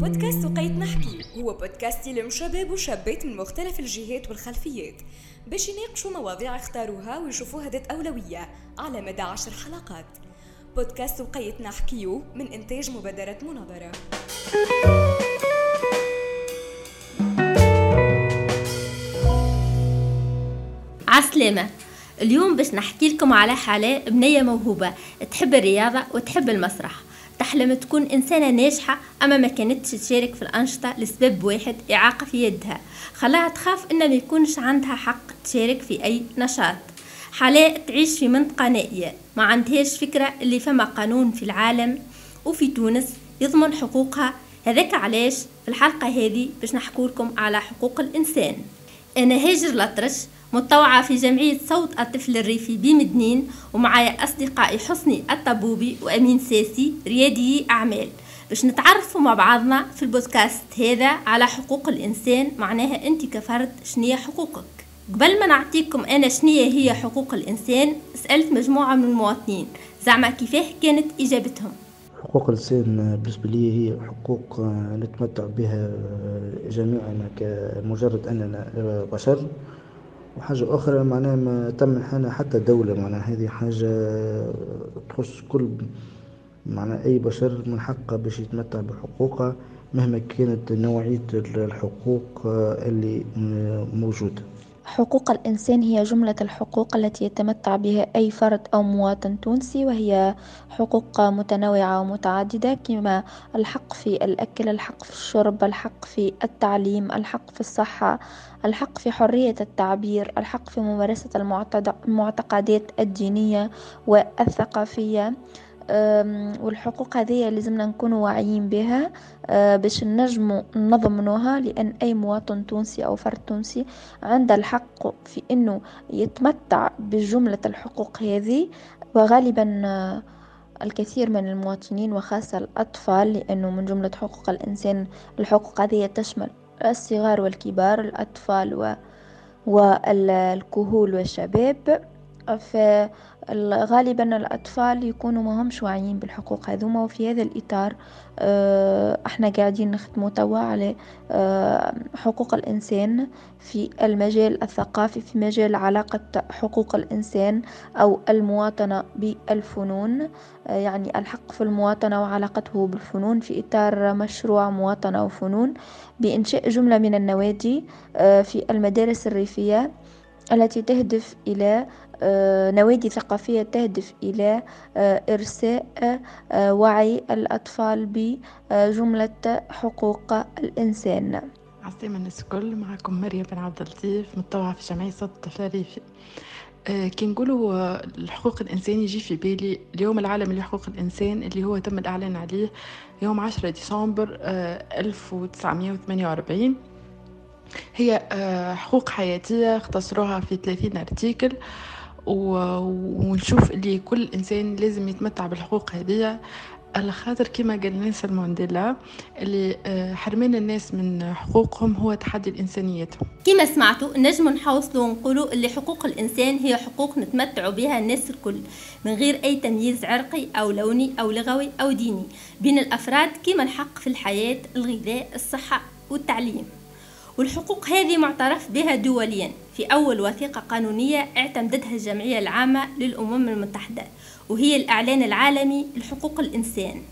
بودكاست وقيت نحكي. هو بودكاست يلم شباب وشابات من مختلف الجهات والخلفيات باش يناقشوا مواضيع اختاروها ويشوفوها ذات أولوية على مدى عشر حلقات. بودكاست وقيت نحكيو من إنتاج مبادرة مناظرة. عسلامة. اليوم باش نحكي لكم على حالة بنية موهوبة. تحب الرياضة وتحب المسرح. تحلم تكون إنسانة ناجحة أما ما كانتش تشارك في الأنشطة لسبب واحد إعاقة في يدها. خلاها تخاف إن ما يكونش عندها حق تشارك في أي نشاط. حلاء تعيش في منطقة نائية. ما عندهاش فكرة اللي فما قانون في العالم. وفي تونس يضمن حقوقها. هذاك علاش؟ في الحلقة هذه باش نحكو لكم على حقوق الإنسان. أنا هاجر الأطرش متطوعة في جمعية صوت الطفل الريفي بمدنين ومعايا أصدقائي حسني الطبوبي وأمين ساسي ريادي أعمال. باش نتعرفوا مع بعضنا في البودكاست هذا على حقوق الإنسان معناها أنت كفرد شنية حقوقك؟ قبل ما نعطيكم أنا شنية هي حقوق الإنسان سألت مجموعة من المواطنين. زعما كيفاه كانت إجابتهم؟ حقوق الإنسان بالنسبة لي هي حقوق نتمتع بها جميعنا كمجرد أننا بشر. وحاجة أخرى معناها ما تم منحها حتى دولة معناها هذه حاجة تخص كل معناها أي بشر من حقه باش يتمتع بحقوقه مهما كانت نوعية الحقوق اللي موجودة. حقوق الإنسان هي جملة الحقوق التي يتمتع بها أي فرد أو مواطن تونسي وهي حقوق متنوعة ومتعددة كما الحق في الأكل الحق في الشرب الحق في التعليم الحق في الصحة الحق في حرية التعبير الحق في ممارسة المعتقدات الدينية والثقافية. والحقوق هذه لازمنا نكون واعيين بها أه، باش نجمو نضمنوها لأن أي مواطن تونسي أو فرد تونسي عنده الحق في أنه يتمتع بجملة الحقوق هذه وغالبا أه، الكثير من المواطنين وخاصة الأطفال لأنه من جملة حقوق الإنسان الحقوق هذه تشمل الصغار والكبار الأطفال و والكهول والشباب. فغالبا الأطفال يكونوا ما همش واعيين بالحقوق هذوما وفي هذا الإطار آه، إحنا قاعدين نخدموا توا على آه، حقوق الإنسان في المجال الثقافي في مجال علاقة حقوق الإنسان أو المواطنة بالفنون. آه، يعني الحق في المواطنة وعلاقته بالفنون في إطار مشروع مواطنة وفنون. بإنشاء جملة من النوادي في المدارس الريفية التي تهدف إلى نوادي ثقافية تهدف إلى آه، إرساء آه، وعي الأطفال بجملة حقوق الإنسان. عسلامة الناس الكل معكم مريم بن عبد اللطيف متطوعة في جمعية صوت الطفل الريفي كي نقولوا الحقوق الإنسان يجي في بالي اليوم العالمي لحقوق الإنسان اللي هو تم الإعلان عليه يوم 10 ديسمبر 1948 هي حقوق حياتية اختصروها في 30 article ونشوف اللي كل إنسان لازم يتمتع بالحقوق هذه على خاطر كما قال نيلسون مانديلا اللي آه، حرمان الناس من حقوقهم هو تحدي الإنسانية كما سمعتوا نجم نحوصلوا ونقولوا اللي حقوق الإنسان هي حقوق نتمتع بها الناس الكل من غير أي تمييز عرقي أو لوني أو لغوي أو ديني بين الأفراد كما الحق في الحياة الغذاء الصحة والتعليم. والحقوق هذه معترف بها دوليا. في أول وثيقة قانونية اعتمدتها الجمعية العامة للأمم المتحدة وهي الإعلان العالمي لحقوق الإنسان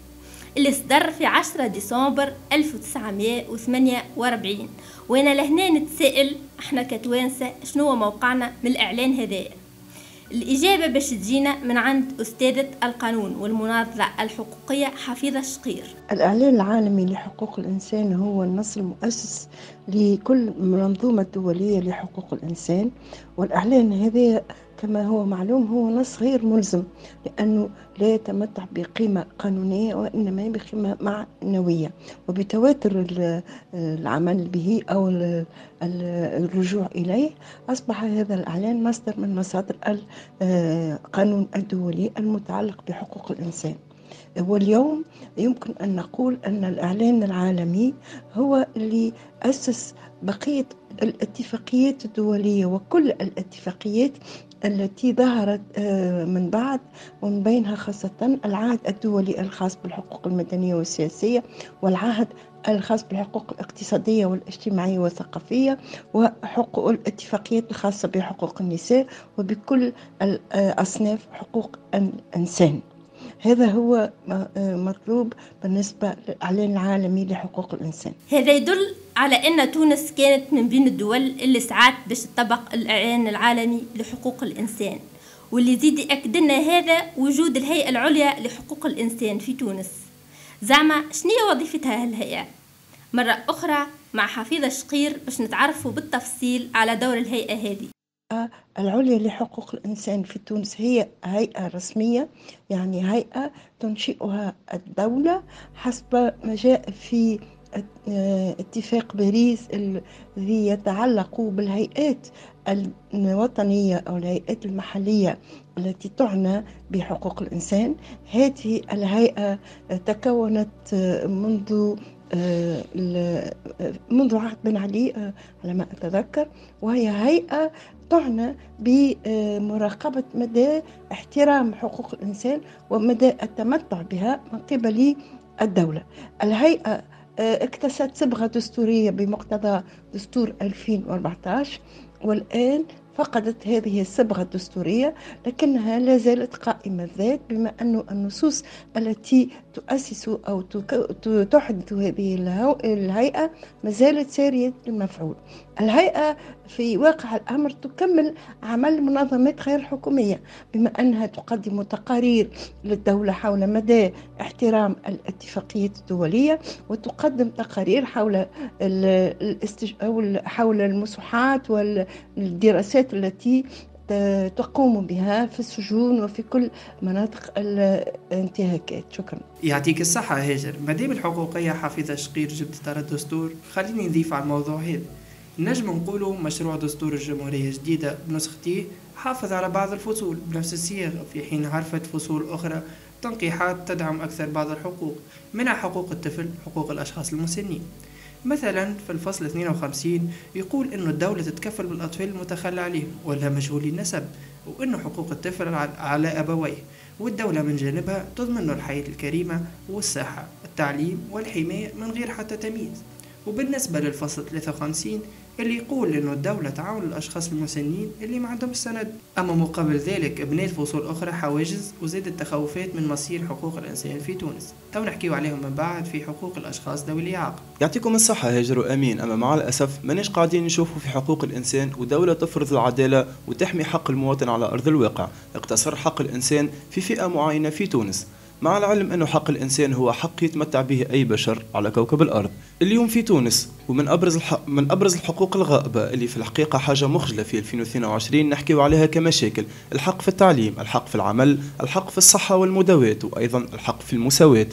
اللي صدر في 10 ديسمبر 1948 وأنا لهنا نتسائل إحنا كتوانسة شنو موقعنا من الإعلان هذايا؟ الإجابة باش تجينا من عند أستاذة القانون والمناظرة الحقوقية حفيظة الشقير الإعلان العالمي لحقوق الإنسان هو النص المؤسس لكل منظومة دولية لحقوق الإنسان والإعلان هذا كما هو معلوم هو نص غير ملزم لأنه لا يتمتع بقيمة قانونية وإنما بقيمة معنوية. وبتواتر العمل به أو الرجوع إليه أصبح هذا الإعلان مصدر من مصادر القانون الدولي المتعلق بحقوق الإنسان. واليوم يمكن أن نقول أن الإعلان العالمي هو اللي أسس بقية الاتفاقيات الدولية وكل الاتفاقيات التي ظهرت آه، من بعد ومن بينها خاصة العهد الدولي الخاص بالحقوق المدنية والسياسية والعهد الخاص بالحقوق الاقتصادية والاجتماعية والثقافية وحقوق الاتفاقيات الخاصة بحقوق النساء وبكل أصناف حقوق الإنسان. هذا هو مطلوب بالنسبة للإعلان العالمي لحقوق الإنسان. هذا يدل على أن تونس كانت من بين الدول اللي سعات باش تطبق الإعلان العالمي لحقوق الإنسان واللي يزيد يأكد لنا هذا وجود الهيئة العليا لحقوق الإنسان في تونس. زعما شنية وظيفتها هالهيئة؟ مرة أخرى مع حفيظة شقير باش نتعرفوا بالتفصيل على دور الهيئة هذه. العليا لحقوق الإنسان في تونس هي هيئة رسمية يعني هيئة تنشئها الدولة حسب ما جاء في اتفاق باريس الذي يتعلق بالهيئات الوطنية أو الهيئات المحلية التي تعنى بحقوق الإنسان. هذه الهيئة تكونت منذ منذ عهد بن علي على ما أتذكر وهي هيئة تعنى بمراقبة مدى احترام حقوق الإنسان ومدى التمتع بها من قبل الدولة. الهيئة آه، اكتست صبغة دستورية بمقتضى دستور 2014 والآن فقدت هذه الصبغة الدستورية لكنها لا زالت قائمة الذات بما أن النصوص التي تؤسس أو تحدث هذه الهيئة ما زالت سارية المفعول الهيئة في واقع الأمر تكمل عمل منظمات غير حكومية بما أنها تقدم تقارير للدولة حول مدى احترام الاتفاقيات الدولية وتقدم تقارير حول حول المسوحات والدراسات التي تقوم بها في السجون وفي كل مناطق الانتهاكات. شكرا. يعطيك الصحة هاجر. مدام الحقوقية حافظة شقير جبت ترى الدستور خليني نضيف على الموضوع هذا. نجم نقولوا مشروع دستور الجمهورية الجديدة بنسختيه حافظ على بعض الفصول بنفس الصياغة في حين عرفت فصول أخرى تنقيحات تدعم أكثر بعض الحقوق منها حقوق الطفل حقوق الأشخاص المسنين. مثلا في الفصل 52 يقول أن الدولة تتكفل بالأطفال المتخلى عليهم ولا مجهولي النسب وأن حقوق الطفل على أبويه والدولة من جانبها تضمن الحياة الكريمة والصحة التعليم والحماية من غير حتى تمييز. وبالنسبة للفصل 53 اللي يقول إنه الدولة تعاون الأشخاص المسنين اللي ما عندهم سند أما مقابل ذلك بنات فصول أخرى حواجز وزادت تخوفات من مصير حقوق الإنسان في تونس. تو نحكيو عليهم من بعد في حقوق الأشخاص ذوي الإعاقة. يعطيكم الصحة هاجر وامين أما مع الأسف ماناش قاعدين نشوفوا في حقوق الإنسان ودولة تفرض العدالة وتحمي حق المواطن على أرض الواقع. اقتصر حق الإنسان في فئة معينة في تونس. مع العلم أنه حق الإنسان هو حق يتمتع به أي بشر على كوكب الأرض. اليوم في تونس ومن أبرز الحق من أبرز الحقوق الغائبة اللي في الحقيقة حاجة مخجلة في 2022 نحكي عليها كمشاكل. الحق في التعليم الحق في العمل الحق في الصحة والمداواة وأيضا الحق في المساواة.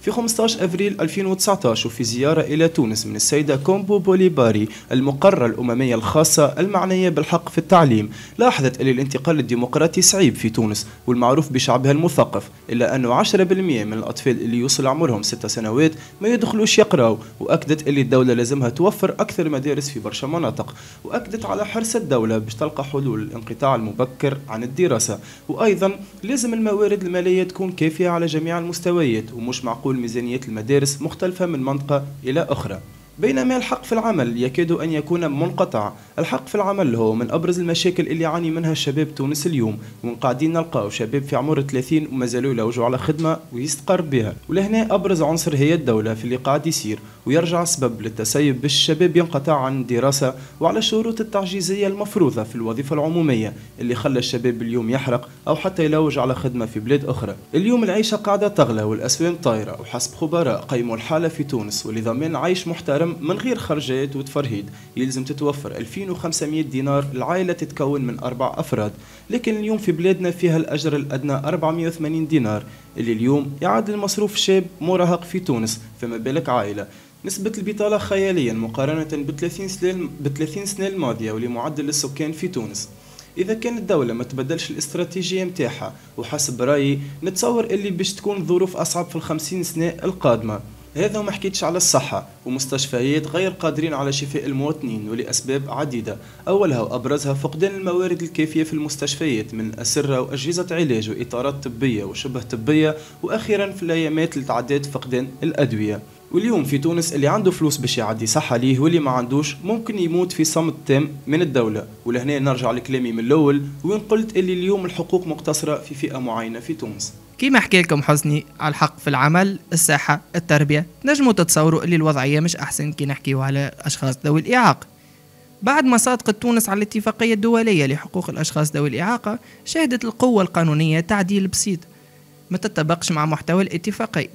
في 15 أفريل 2019 وفي زيارة إلى تونس من السيدة كومبو بولي باري المقررة الأممية الخاصة المعنية بالحق في التعليم لاحظت أن الانتقال الديمقراطي صعيب في تونس والمعروف بشعبها المثقف إلا أنه 10% من الأطفال اللي يوصل عمرهم 6 سنوات ما يدخلوش يقراوا وأكدت أن الدولة لازمها توفر أكثر مدارس في برشا مناطق وأكدت على حرص الدولة باش تلقى حلول الانقطاع المبكر عن الدراسة وأيضا لازم الموارد المالية تكون كافية على جميع المستويات ومش معقول ميزانيات المدارس مختلفة من منطقة إلى أخرى. بينما الحق في العمل يكاد أن يكون منقطع. الحق في العمل هو من أبرز المشاكل اللي يعاني منها شباب تونس اليوم. وقاعدين نلقاو شباب في عمر 30 وما زالوا يلوجوا على خدمة ويستقر بها. ولهنا أبرز عنصر هي الدولة في اللي قاعد يصير ويرجع سبب للتسيب باش الشباب ينقطع عن الدراسة وعلى الشروط التعجيزية المفروضة في الوظيفة العمومية اللي خلى الشباب اليوم يحرق أو حتى يلوج على خدمة في بلاد أخرى. اليوم العيشة قاعدة تغلى والأسوام طايرة وحسب خبراء قيموا الحالة في تونس ولضمان عيش محترم من غير خرجات وتفرهيد يلزم تتوفر 2500 دينار العائلة تتكون من أربع أفراد لكن اليوم في بلادنا فيها الأجر الأدنى 480 دينار اللي اليوم يعادل مصروف شاب مراهق في تونس فما بالك عائلة. نسبة البطالة خياليا مقارنة ب 30 سنة ب 30 سنة الماضية ولمعدل السكان في تونس. إذا كانت الدولة ما تبدلش الاستراتيجية متاعها وحسب رأيي نتصور اللي باش تكون ظروف أصعب في الخمسين سنة القادمة. هذا وما حكيتش على الصحة ومستشفيات غير قادرين على شفاء المواطنين ولأسباب عديدة. أولها وأبرزها فقدان الموارد الكافية في المستشفيات من أسرة وأجهزة علاج وإطارات طبية وشبه طبية وأخيرا في الأيامات اللي فقدان الأدوية. واليوم في تونس اللي عنده فلوس باش يعدي صحة ليه واللي ما عندوش ممكن يموت في صمت تام من الدولة. ولهنا نرجع لكلامي من الأول وين قلت اللي اليوم الحقوق مقتصرة في فئة معينة في تونس. كيما حكي لكم حسني على الحق في العمل الصحة التربية نجموا تتصوروا اللي الوضعية مش أحسن كي نحكيو على أشخاص ذوي الإعاقة. بعد ما صادقت تونس على الاتفاقية الدولية لحقوق الأشخاص ذوي الإعاقة شهدت القوة القانونية تعديل بسيط ما تتطبقش مع محتوى الاتفاقية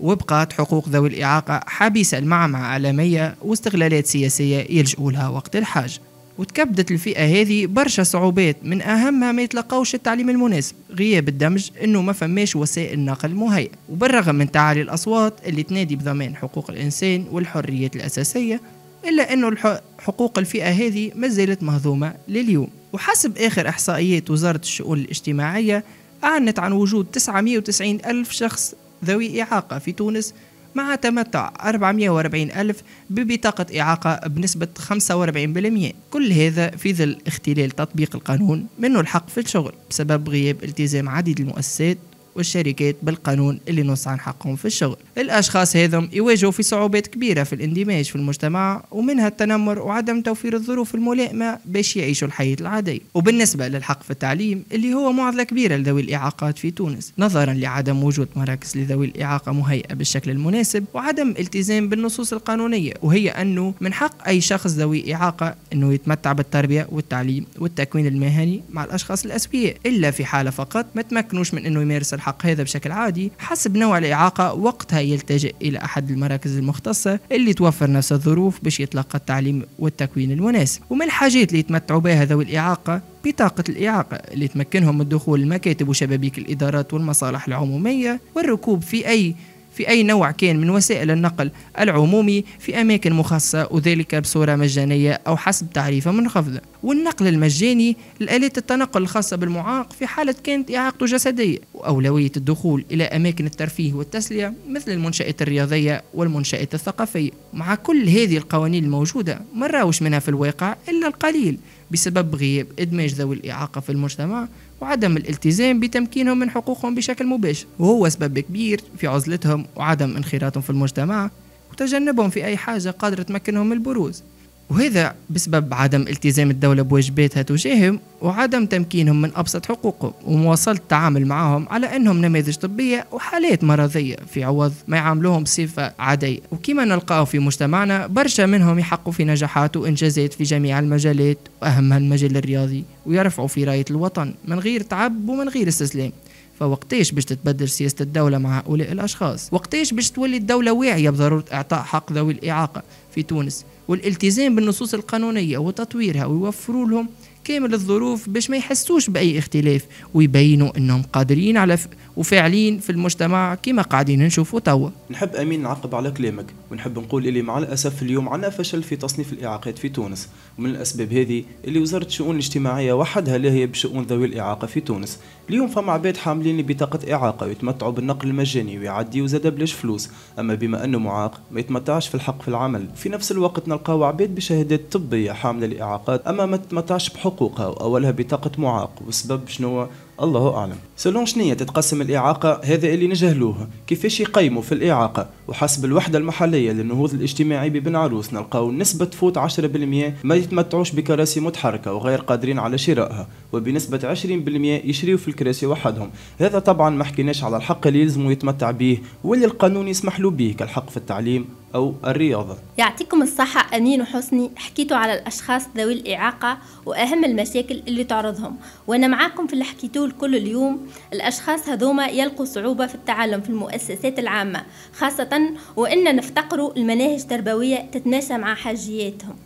وبقات حقوق ذوي الإعاقة حبيسة المعمعة عالمية واستغلالات سياسية يلجؤوا لها وقت الحاجة وتكبدت الفئة هذه برشا صعوبات من أهمها ما يتلقاوش التعليم المناسب. غياب الدمج أنه ما فماش وسائل نقل مهيئة. وبالرغم من تعالي الأصوات اللي تنادي بضمان حقوق الإنسان والحريات الأساسية إلا أنه حقوق الفئة هذه ما زالت مهضومة لليوم. وحسب آخر إحصائيات وزارة الشؤون الاجتماعية أعلنت عن وجود 990 ألف شخص ذوي إعاقة في تونس مع تمتع 440 ألف ببطاقة إعاقة بنسبة 45% كل هذا في ظل اختلال تطبيق القانون. منه الحق في الشغل بسبب غياب التزام عديد المؤسسات والشركات بالقانون اللي نص عن حقهم في الشغل. الأشخاص هذم يواجهوا في صعوبات كبيرة في الاندماج في المجتمع ومنها التنمر وعدم توفير الظروف الملائمة باش يعيشوا الحياة العادية. وبالنسبة للحق في التعليم اللي هو معضلة كبيرة لذوي الإعاقات في تونس. نظرا لعدم وجود مراكز لذوي الإعاقة مهيئة بالشكل المناسب وعدم التزام بالنصوص القانونية. وهي أنه من حق أي شخص ذوي إعاقة أنه يتمتع بالتربية والتعليم والتكوين المهني مع الأشخاص الأسوياء إلا في حالة فقط ما تمكنوش من أنه يمارس الحق هذا بشكل عادي حسب نوع الإعاقة وقتها يلتجئ إلى أحد المراكز المختصة اللي توفر نفس الظروف باش يتلقى التعليم والتكوين المناسب. ومن الحاجات اللي يتمتعوا بها ذوي الإعاقة؟ بطاقة الإعاقة اللي تمكنهم من دخول المكاتب وشبابيك الإدارات والمصالح العمومية والركوب في أي في أي نوع كان من وسائل النقل العمومي في أماكن مخصصة وذلك بصورة مجانية أو حسب تعريفة منخفضة والنقل المجاني لآلات التنقل الخاصة بالمعاق في حالة كانت إعاقته جسدية وأولوية الدخول إلى أماكن الترفيه والتسلية مثل المنشآت الرياضية والمنشآت الثقافية. مع كل هذه القوانين الموجودة ما منها في الواقع إلا القليل بسبب غياب إدماج ذوي الإعاقة في المجتمع وعدم الالتزام بتمكينهم من حقوقهم بشكل مباشر. وهو سبب كبير في عزلتهم وعدم انخراطهم في المجتمع وتجنبهم في أي حاجة قادرة تمكنهم من البروز. وهذا بسبب عدم التزام الدولة بواجباتها تجاههم وعدم تمكينهم من أبسط حقوقهم ومواصلة التعامل معهم على أنهم نماذج طبية وحالات مرضية في عوض ما يعاملوهم بصفة عادية. وكما نلقاه في مجتمعنا برشا منهم يحققوا في نجاحات وإنجازات في جميع المجالات وأهمها المجال الرياضي ويرفعوا في راية الوطن من غير تعب ومن غير استسلام. فوقتيش باش تتبدل سياسة الدولة مع هؤلاء الأشخاص؟ وقتيش باش تولي الدولة واعية بضرورة إعطاء حق ذوي الإعاقة في تونس؟ والالتزام بالنصوص القانونية وتطويرها ويوفروا لهم كامل الظروف باش ما يحسوش بأي اختلاف ويبينوا أنهم قادرين على ف... وفاعلين في المجتمع كما قاعدين نشوفوا توا. نحب أمين نعقب على كلامك ونحب نقول اللي مع الأسف اليوم عندنا فشل في تصنيف الإعاقات في تونس. ومن الأسباب هذه اللي وزارة الشؤون الاجتماعية وحدها لاهيه بشؤون ذوي الإعاقة في تونس. اليوم فما عباد حاملين بطاقه إعاقة ويتمتعوا بالنقل المجاني ويعدي وزاد بلاش فلوس. أما بما أنه معاق ما يتمتعش في الحق في العمل. في نفس الوقت نلقاو عباد بشهادات طبية حاملة لإعاقات أما ما تتمتعش بحقوقها وأولها بطاقة معاق. والسبب شنو الله أعلم. سلون شنية تتقسم الإعاقة؟ هذا اللي نجهلوه. كيفاش يقيموا في الإعاقة؟ وحسب الوحدة المحلية للنهوض الاجتماعي ببن عروس نلقاو نسبة تفوت 10% ما يتمتعوش بكراسي متحركة وغير قادرين على شرائها وبنسبة 20% يشريوا في الكراسي وحدهم. هذا طبعا ما حكيناش على الحق اللي يلزموا يتمتع به واللي القانون يسمح له به كالحق في التعليم. أو الرياضة. يعطيكم الصحة أمين وحسني. حكيتوا على الأشخاص ذوي الإعاقة وأهم المشاكل اللي تعرضهم. وأنا معاكم في اللي حكيتوه كل اليوم. الأشخاص هذوما يلقوا صعوبة في التعلم في المؤسسات العامة خاصة وإن نفتقروا المناهج تربوية تتماشى مع حاجياتهم.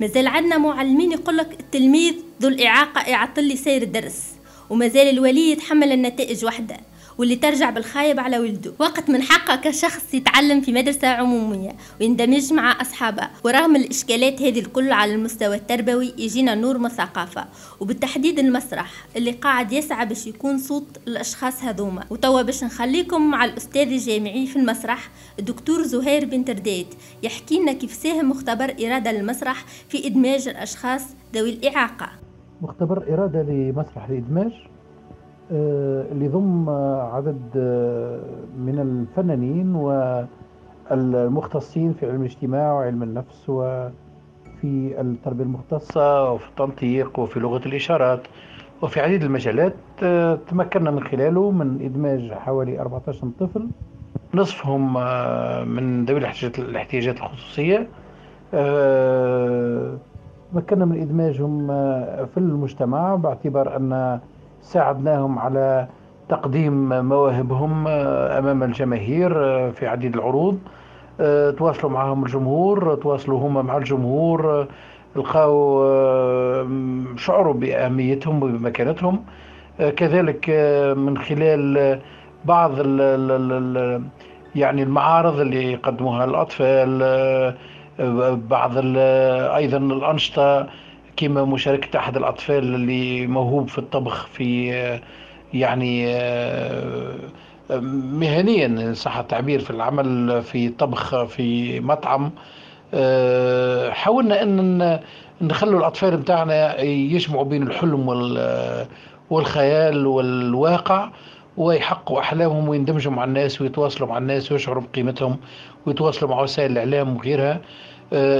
مازال عندنا معلمين يقولك التلميذ ذو الإعاقة يعطل لي سير الدرس ومازال الولي يتحمل النتائج وحده. واللي ترجع بالخايب على ولده. وقت من حقه كشخص يتعلم في مدرسة عمومية ويندمج مع أصحابه. ورغم الإشكالات هذه الكل على المستوى التربوي يجينا نور من الثقافة. وبالتحديد المسرح اللي قاعد يسعى باش يكون صوت الأشخاص هذوما. وتوا باش نخليكم مع الأستاذ الجامعي في المسرح الدكتور زهير بن ترداد. يحكي لنا كيف ساهم مختبر إرادة للمسرح في إدماج الأشخاص ذوي الإعاقة. مختبر إرادة لمسرح الإدماج؟ اللي يضم عدد آه، من الفنانين والمختصين في علم الاجتماع وعلم النفس وفي التربية المختصة وفي التنطيق وفي لغة الإشارات وفي عديد المجالات آه، تمكنا من خلاله من إدماج حوالي 14 طفل نصفهم من ذوي الاحتياجات الخصوصية تمكنا من إدماجهم في المجتمع باعتبار أن ساعدناهم على تقديم مواهبهم آه، أمام الجماهير آه، في عديد العروض. آه، تواصلوا معهم الجمهور تواصلوا هم مع الجمهور لقاو شعروا بأهميتهم وبمكانتهم. كذلك من خلال بعض ال ال يعني المعارض اللي يقدموها الأطفال بعض أيضا الأنشطة كما مشاركة أحد الأطفال اللي موهوب في الطبخ في يعني مهنيا صح التعبير في العمل في طبخ في مطعم. حاولنا أن نخلوا الأطفال بتاعنا يجمعوا بين الحلم والخيال والواقع ويحققوا أحلامهم ويندمجوا مع الناس ويتواصلوا مع الناس ويشعروا بقيمتهم ويتواصلوا مع وسائل الإعلام وغيرها.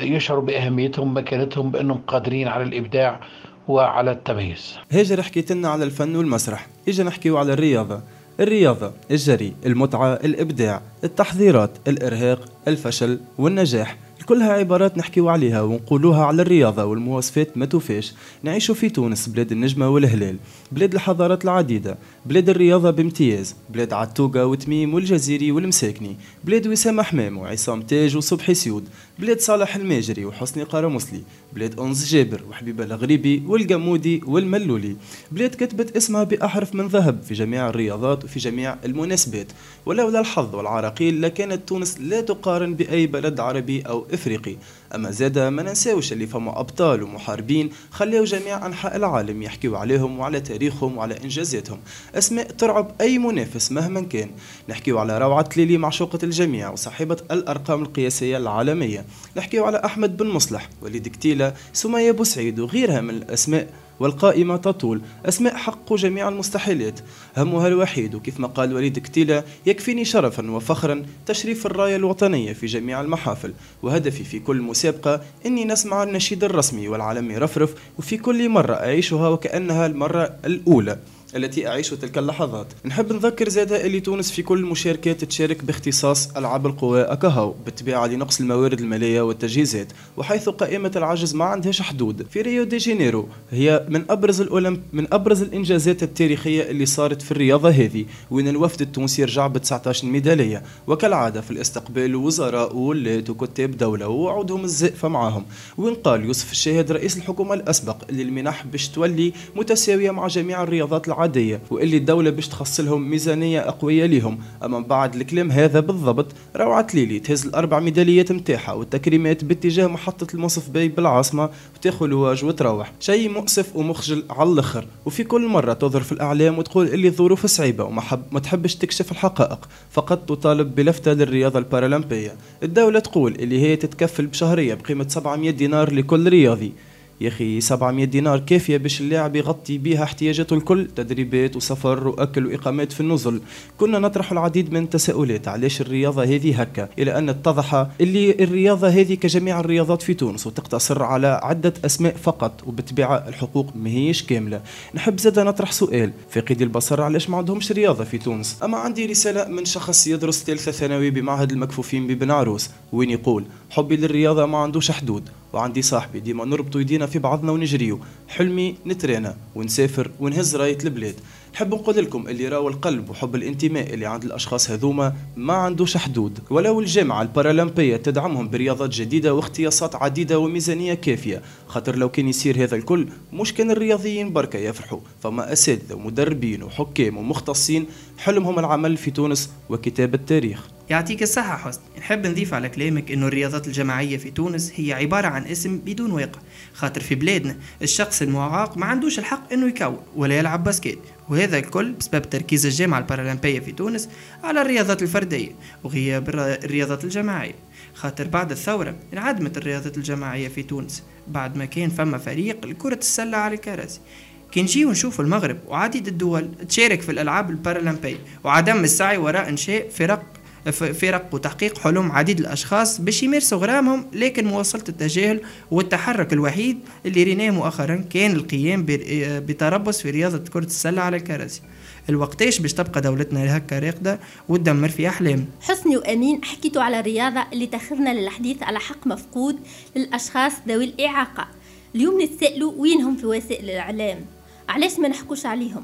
يشعروا بأهميتهم مكانتهم بأنهم قادرين على الإبداع وعلى التميز. هاجر حكيت لنا على الفن والمسرح، اجا نحكيو على الرياضة. الرياضة، الجري، المتعة، الإبداع، التحضيرات، الإرهاق، الفشل والنجاح كلها عبارات نحكيو عليها ونقولوها على الرياضة والمواصفات ما توفاش نعيشوا في تونس بلاد النجمة والهلال بلاد الحضارات العديدة بلاد الرياضة بامتياز بلاد عتوقة وتميم والجزيري والمساكني بلاد وسام حمام وعصام تاج وصبحي سيود بلاد صالح الماجري وحسني قرمسلي بلاد أنس جابر وحبيبة الغريبي والجمودي والملولي بلاد كتبت اسمها بأحرف من ذهب في جميع الرياضات وفي جميع المناسبات ولولا الحظ والعراقيل لكانت تونس لا تقارن بأي بلد عربي أو إفريقي. أما زادا ما ننساوش اللي فما أبطال ومحاربين خلاو جميع أنحاء العالم يحكيو عليهم وعلى تاريخهم وعلى إنجازاتهم. أسماء ترعب أي منافس مهما كان. نحكيو على روعة ليلي معشوقة الجميع وصاحبة الأرقام القياسية العالمية. نحكيو على أحمد بن مصلح وليد كتيلة سمية بوسعيد وغيرها من الأسماء والقائمة تطول. أسماء حق جميع المستحيلات. همها الوحيد وكيف ما قال وليد كتيلة يكفيني شرفا وفخرا تشريف الراية الوطنية في جميع المحافل وهدفي في كل مسابقة أني نسمع النشيد الرسمي والعلم يرفرف وفي كل مرة أعيشها وكأنها المرة الأولى. التي أعيش تلك اللحظات. نحب نذكر زادة اللي تونس في كل المشاركات تشارك باختصاص ألعاب القوى أكهو بالطبيعة لنقص الموارد المالية والتجهيزات وحيث قائمة العجز ما عندهاش حدود. في ريو دي جانيرو هي من أبرز الأولمب من أبرز الإنجازات التاريخية اللي صارت في الرياضة هذه. وين الوفد التونسي رجع ب 19 ميدالية. وكالعادة في الاستقبال وزراء وولاة وكتاب دولة ووعودهم الزائفة معاهم. وين قال يوسف الشاهد رئيس الحكومة الأسبق اللي المنح باش تولي متساوية مع جميع الرياضات عادية وإللي الدولة باش تخص لهم ميزانية أقوية ليهم. أما بعد الكلام هذا بالضبط روعة ليلي تهز الأربع ميداليات متاحة والتكريمات باتجاه محطة المصف باي بالعاصمة وتاخذ الواج وتروح. شيء مؤسف ومخجل على الآخر. وفي كل مرة تظهر في الإعلام وتقول إللي الظروف صعيبة وما حب ما تحبش تكشف الحقائق. فقط تطالب بلفتة للرياضة البارالمبية. الدولة تقول إللي هي تتكفل بشهرية بقيمة 700 دينار لكل رياضي. يا أخي 700 دينار كافية باش اللاعب يغطي بها احتياجاته الكل. تدريبات وسفر وأكل وإقامات في النزل. كنا نطرح العديد من التساؤلات. علاش الرياضة هذه هكا؟ إلى أن اتضح اللي الرياضة هذه كجميع الرياضات في تونس وتقتصر على عدة أسماء فقط وبالطبيعه الحقوق ماهيش كاملة. نحب زاد نطرح سؤال. فاقدي البصر علاش ما عندهمش رياضة في تونس؟ أما عندي رسالة من شخص يدرس ثالثة ثانوي بمعهد المكفوفين ببن عروس وين يقول؟ حبي للرياضة ما عندوش حدود وعندي صاحبي ديما نربطوا يدينا في بعضنا ونجريو. حلمي نترينا ونسافر ونهز راية البلاد. نحب نقول لكم اللي راهو القلب وحب الانتماء اللي عند الأشخاص هذوما ما عندوش حدود. ولو الجامعة البارالمبية تدعمهم برياضات جديدة واختصاصات عديدة وميزانية كافية خاطر لو كان يصير هذا الكل مش كان الرياضيين بركة يفرحوا. فما أساتذة ومدربين وحكام ومختصين حلمهم العمل في تونس وكتابه تاريخ يعطيك الصحة حسن. نحب نضيف على كلامك إنه الرياضات الجماعية في تونس هي عبارة عن اسم بدون واقع. خاطر في بلادنا الشخص المعاق ما عندوش الحق إنه يكون ولا يلعب basket وهذا الكل بسبب تركيز الجامعة البارالمبية في تونس على الرياضات الفردية وغياب الرياضات الجماعية. خاطر بعد الثورة انعدمت الرياضات الجماعية في تونس. بعد ما كان فما فريق لكرة السلة على الكراسي. كي نجيو نشوف المغرب وعديد الدول تشارك في الألعاب البارالمبية وعدم السعي وراء إنشاء فرق فرق وتحقيق حلم عديد الأشخاص باش يمارسوا غرامهم لكن مواصلة التجاهل والتحرك الوحيد اللي ريناه مؤخرا كان القيام بتربص في رياضة كرة السلة على الكراسي. الوقتاش باش تبقى دولتنا هكا راقدة وتدمر في أحلام؟ حسني وأمين حكيتوا على الرياضة اللي تخذنا للحديث على حق مفقود للأشخاص ذوي الإعاقة. اليوم نتسألوا وينهم في وسائل الإعلام؟ علاش ما نحكوش عليهم؟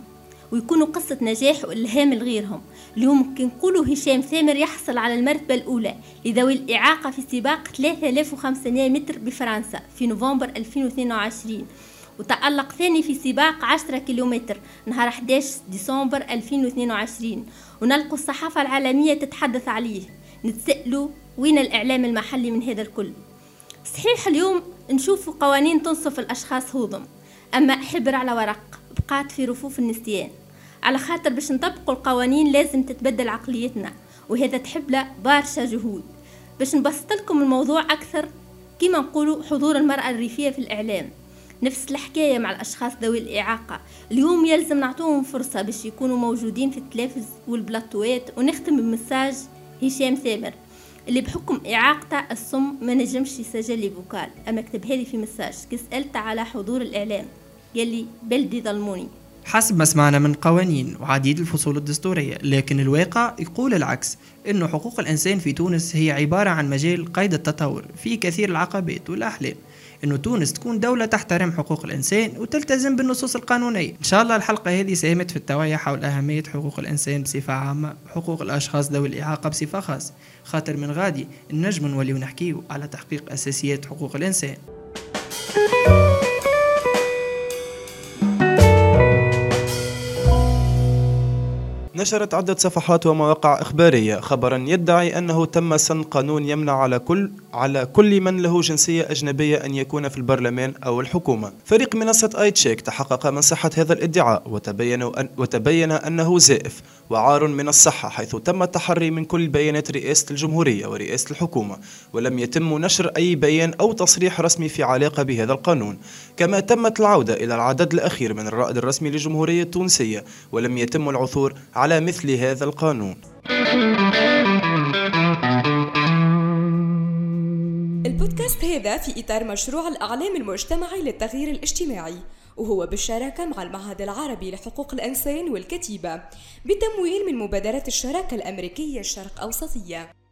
ويكونوا قصة نجاح وإلهام لغيرهم. اليوم كي نقولوا هشام ثامر يحصل على المرتبة الأولى لذوي الإعاقة في سباق 3500 متر بفرنسا في نوفمبر 2022 وتألق ثاني في سباق 10 كيلومتر نهار 11 ديسمبر 2022 ونلقوا الصحافة العالمية تتحدث عليه. نتسألوا وين الإعلام المحلي من هذا الكل. صحيح اليوم نشوف قوانين تنصف الأشخاص هوضم أما حبر على ورق بقات في رفوف النسيان. على خاطر باش نطبقوا القوانين لازم تتبدل عقليتنا وهذا تحب له برشا جهود. باش نبسط لكم الموضوع أكثر كما نقولوا حضور المرأة الريفية في الإعلام. نفس الحكاية مع الأشخاص ذوي الإعاقة. اليوم يلزم نعطوهم فرصة باش يكونوا موجودين في التلفز والبلاطوات ونختم بمساج هشام ثامر اللي بحكم إعاقته الصم ما نجمش يسجل لي فوكال. أما كتبها لي في مساج كي على حضور الإعلام. يلي بلدي ظلموني. حسب ما سمعنا من قوانين وعديد الفصول الدستورية لكن الواقع يقول العكس أن حقوق الإنسان في تونس هي عبارة عن مجال قيد التطور في كثير العقبات والأحلام. إنه تونس تكون دولة تحترم حقوق الإنسان وتلتزم بالنصوص القانونية. إن شاء الله الحلقة هذه ساهمت في التوعية حول أهمية حقوق الإنسان بصفة عامة وحقوق الأشخاص ذوي الإعاقة بصفة خاصة. خاطر من غادي النجم نوليو نحكيو على تحقيق أساسيات حقوق الإنسان. نشرت عدة صفحات ومواقع إخبارية خبرا يدعي أنه تم سن قانون يمنع على كل على كل من له جنسية أجنبية أن يكون في البرلمان أو الحكومة. فريق منصة آي تشيك تحقق من صحة هذا الادعاء وتبين أن وتبين أنه زائف وعار من الصحة حيث تم التحري من كل بيانات رئاسة الجمهورية ورئاسة الحكومة ولم يتم نشر أي بيان أو تصريح رسمي في علاقة بهذا القانون كما تمت العودة إلى العدد الأخير من الرائد الرسمي للجمهورية التونسية ولم يتم العثور على مثل هذا القانون. البودكاست هذا في إطار مشروع الأعلام المجتمعي للتغيير الاجتماعي وهو بالشراكة مع المعهد العربي لحقوق الإنسان والكتيبة بتمويل من مبادرة الشراكة الأمريكية الشرق أوسطية.